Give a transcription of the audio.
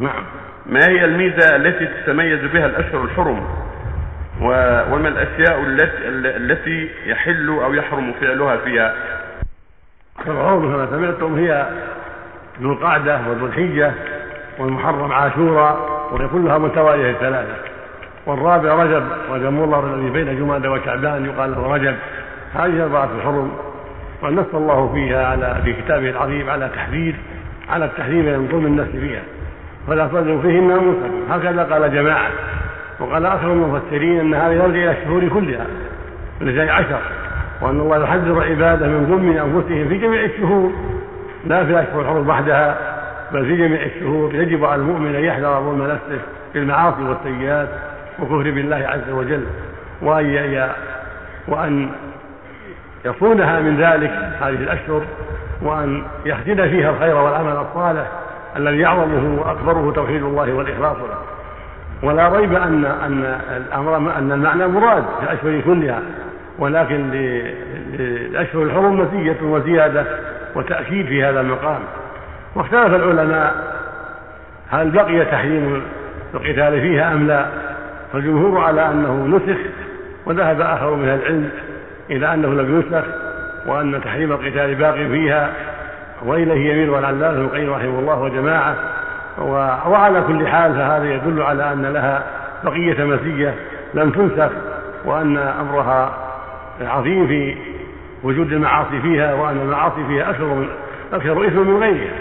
نعم. ما هي الميزة التي تتميز بها الأشهر الحرم؟ وما الأشياء التي التي يحل أو يحرم فعلها فيها؟ العروض كما سمعتم هي ذو القعدة وذو الحجة والمحرم عاشوراء وهي كلها متوالية الثلاثة. والرابع رجب رجب مضر الذي بين جمادى وشعبان يقال له رجب. هذه أربعة الحرم ونص الله فيها على في كتابه العظيم على تحذير على التحريم من ظلم النفس فيها. فلا تظلم فيهن انفسكم هكذا قال جماعة. وقال أكثر المفسرين أن هذا يرجع إلى الشهور كلها ولذلك عشر وأن الله يحذر عباده من ظلم أنفسهم في جميع الشهور لا في الأشهر الحرم وحدها بل في جميع الشهور. يجب على المؤمن أن يحذر ظلم نفسه بالمعاصي والسيئات وكفر بالله عز وجل وأن وأن يصونها من ذلك هذه الأشهر وأن يحسن فيها الخير والعمل الصالح. الذي أعظمه وأكبره توحيد الله والإخلاص له. ولا ريب أن أن الأمر أن المعنى مراد في الأشهر كلها ولكن للأشهر الحرم نتيجة وزيادة وتأكيد في هذا المقام. واختلف العلماء هل بقي تحريم القتال فيها أم لا. فالجمهور على أنه نسخ وذهب آخر من العلم إلى أنه لم ينسخ وأن تحريم القتال باق فيها. وإليه يميل العلامة ابن القيم رحمه الله وجماعة. وعلى كل حال فهذا يدل على أن لها بقية مزية لم تنسخ وأن أمرها عظيم في وجود المعاصي فيها وأن المعاصي فيها أكثر أكثر إثم من غيرها.